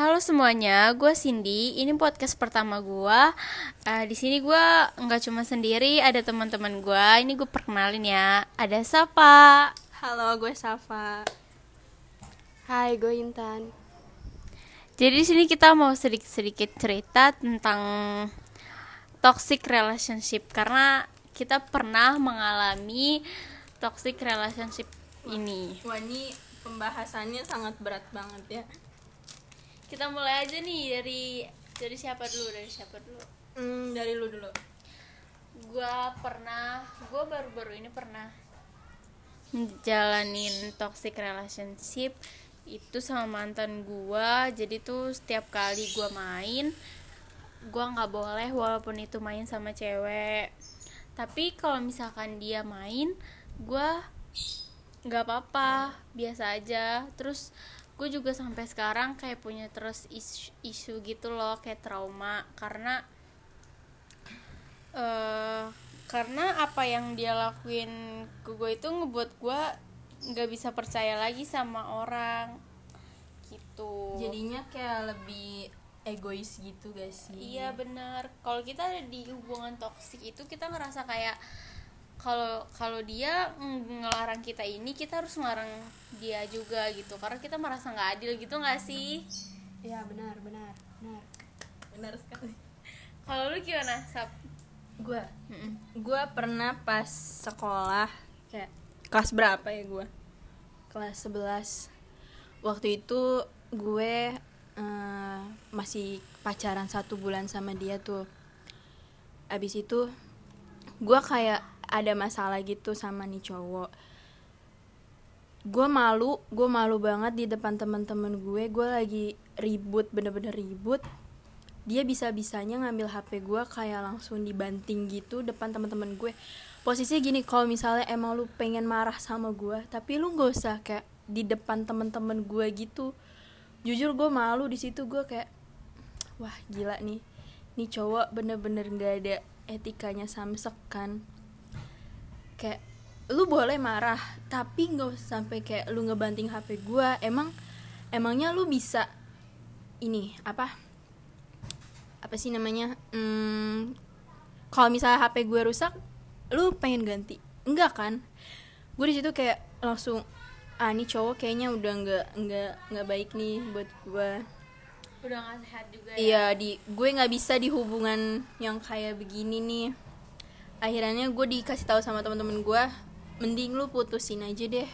Halo semuanya, gue Cindy. Ini podcast pertama gue. Uh, di sini gue nggak cuma sendiri, ada teman-teman gue. Ini gue perkenalin ya. Ada Safa. Halo, gue Safa. Hai, gue Intan. Jadi di sini kita mau sedikit-sedikit cerita tentang toxic relationship karena kita pernah mengalami toxic relationship ini. Wah, ini pembahasannya sangat berat banget ya. Kita mulai aja nih dari dari siapa dulu? Dari siapa dulu? Hmm, dari lu dulu. Gua pernah, gua baru-baru ini pernah menjalanin toxic relationship itu sama mantan gua. Jadi tuh setiap kali gua main, gua nggak boleh walaupun itu main sama cewek. Tapi kalau misalkan dia main, gua nggak apa-apa, biasa aja. Terus gue juga sampai sekarang kayak punya terus isu, isu gitu loh kayak trauma. Karena uh, karena apa yang dia lakuin ke gue itu ngebuat gue nggak bisa percaya lagi sama orang. Gitu. Jadinya kayak lebih egois gitu guys sih? iya bener. Kalau kita ada di hubungan toksik itu kita ngerasa kayak kalau kalau dia ngelarang kita ini kita harus ngelarang dia juga gitu. Karena kita merasa nggak adil gitu nggak sih? Iya benar benar benar. Benar sekali. Kalau lu gimana sap? Gue gue pernah pas sekolah. Kayak kelas berapa ya gue kelas 11 waktu itu gue uh, masih pacaran satu bulan sama dia tuh. Abis itu gue kayak ada masalah gitu sama nih cowok. Gue malu gue malu banget di depan teman-teman gue. Gue lagi ribut bener-bener ribut. Dia bisa bisanya ngambil hp gue kayak langsung dibanting gitu depan teman-teman gue. Posisinya gini kalau misalnya emang lu pengen marah sama gue tapi lu gak usah kayak di depan teman-teman gue gitu. Jujur gue malu di situ. Gue kayak wah gila nih. Nih cowok bener-bener gak ada etikanya samsek kan kayak lu boleh marah tapi nggak usah sampai kayak lu ngebanting hp gue emang emangnya lu bisa ini apa apa sih namanya hmm, kalau misalnya hp gue rusak lu pengen ganti? Enggak kan. Gue di situ kayak langsung ah ini cowok kayaknya udah nggak nggak nggak baik nih buat gue udah gak sehat juga ya? Iya di gue nggak bisa di hubungan yang kayak begini nih akhirnya gue dikasih tahu sama teman-teman gue mending lu putusin aja deh.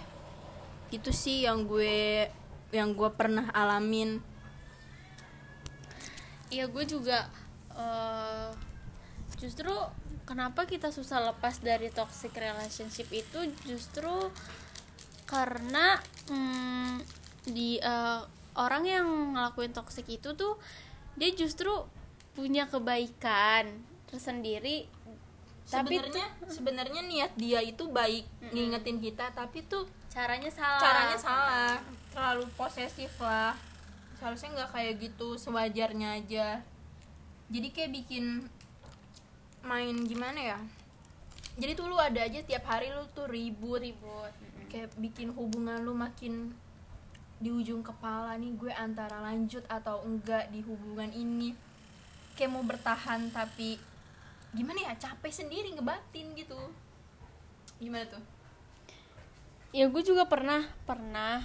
Itu sih yang gue yang gue pernah alamin. Iya gue juga uh, justru kenapa kita susah lepas dari toxic relationship itu justru karena hmm, di uh, orang yang ngelakuin toxic itu tuh dia justru punya kebaikan tersendiri tapi sebenarnya sebenarnya niat dia itu baik mm -mm. ngingetin kita tapi tuh caranya salah. caranya salah. Terlalu posesif lah. Seharusnya nggak kayak gitu sewajarnya aja. Jadi kayak bikin main gimana ya? Jadi tuh lu ada aja tiap hari lu tuh ribut. Ribut kayak bikin hubungan lu makin di ujung kepala nih gue antara lanjut atau enggak di hubungan ini. Kayak mau bertahan tapi gimana ya capek sendiri ngebatin gitu. Gimana tuh? Ya gue juga pernah pernah.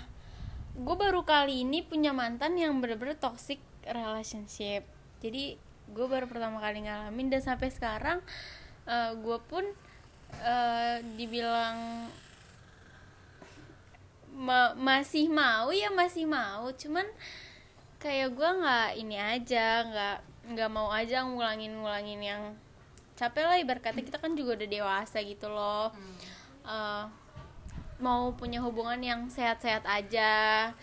Gue baru kali ini punya mantan yang bener-bener toxic relationship. Jadi gue baru pertama kali ngalamin dan sampai sekarang uh, gue pun uh, dibilang ma masih mau ya masih mau. Cuman kayak gue nggak ini aja nggak nggak mau aja ngulangin ngulangin yang capek lah ibarat kita kan juga udah dewasa gitu loh. Hmm. uh, mau punya hubungan yang sehat-sehat aja.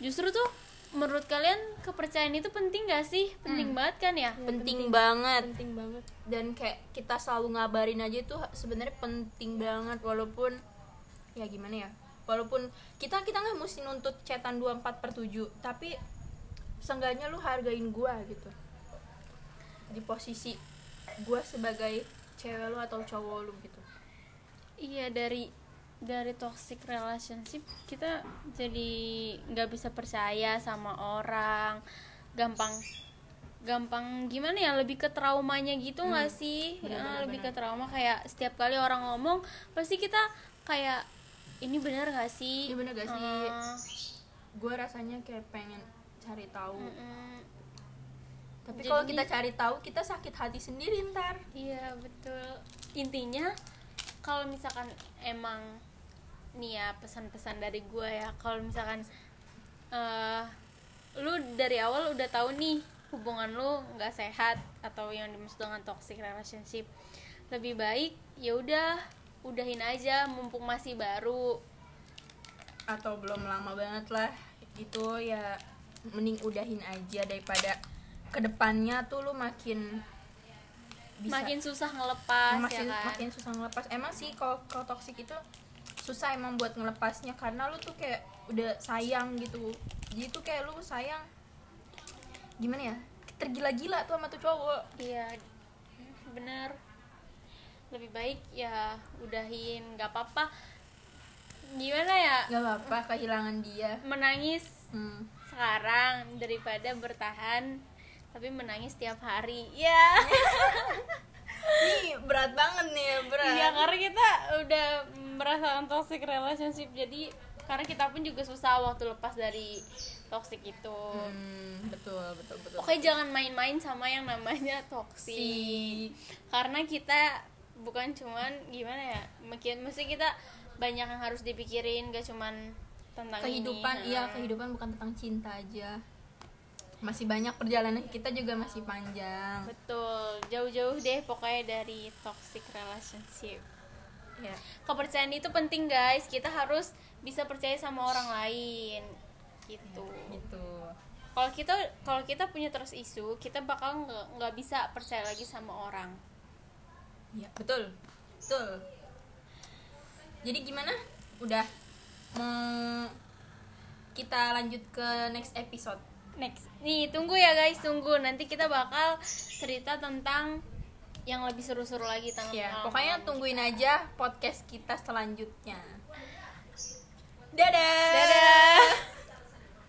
Justru tuh menurut kalian kepercayaan itu penting gak sih? Penting hmm. banget kan ya, ya penting, penting. banget. Penting banget. Dan kayak kita selalu ngabarin aja itu sebenarnya penting banget walaupun ya gimana ya? Walaupun kita kita nggak mesti nuntut cetan 24 per 7 tapi seenggaknya lu hargain gua gitu. Di posisi gue sebagai cewek lu atau cowok lu gitu? Iya dari dari toxic relationship kita jadi nggak bisa percaya sama orang. Gampang gampang gimana ya lebih ke traumanya gitu nggak sih? Bener, Eh, bener, lebih bener. ke trauma kayak setiap kali orang ngomong pasti kita kayak ini benar gak sih? Ini bener gak sih? Eh, gue rasanya kayak pengen cari tahu. Mm-mm. Tapi kalau kita cari tahu kita sakit hati sendiri ntar Iya betul. Intinya kalau misalkan emang nih ya pesan-pesan dari gue ya, kalau misalkan eh lu dari awal udah tahu nih hubungan lu nggak sehat atau yang dimaksud dengan toxic relationship, lebih baik ya udah udahin aja mumpung masih baru. atau belum lama banget lah itu ya mending udahin aja daripada ke depannya tuh lu makin bisa Makin susah ngelepas makin ya kan. makin susah ngelepas emang sih kalau kalau toksik itu susah emang buat ngelepasnya karena lu tuh kayak udah sayang gitu jadi tuh kayak lu sayang gimana ya tergila-gila tuh sama tuh cowok Iya, bener. Lebih baik ya udahin, nggak apa-apa. Gimana ya? nggak apa-apa kehilangan dia Menangis hmm. sekarang daripada bertahan tapi menangis tiap hari. Ya. ini berat banget nih ya berat Iya, karena kita udah merasakan toxic relationship jadi karena kita pun juga susah waktu lepas dari toxic itu. Hmm, betul betul betul Oke, jangan main-main sama yang namanya toxic. si karena kita bukan cuman gimana ya mungkin mesti kita banyak yang harus dipikirin gak cuman tentang kehidupan ini. iya Nah, kehidupan bukan tentang cinta aja masih banyak perjalanan kita juga masih panjang. Betul jauh-jauh deh pokoknya dari toxic relationship. Ya. Kepercayaan itu penting guys. Kita harus bisa percaya sama orang lain gitu. Gitu. Kalau kita kalau kita punya trust issue kita bakal nggak bisa percaya lagi sama orang. Ya betul. Betul. Jadi gimana? Udah. Mau kita lanjut ke next episode next. Nih tunggu ya guys tunggu. Nanti kita bakal cerita tentang yang lebih seru-seru lagi tentang ya pokoknya tungguin aja podcast kita selanjutnya. Dadah. Dadah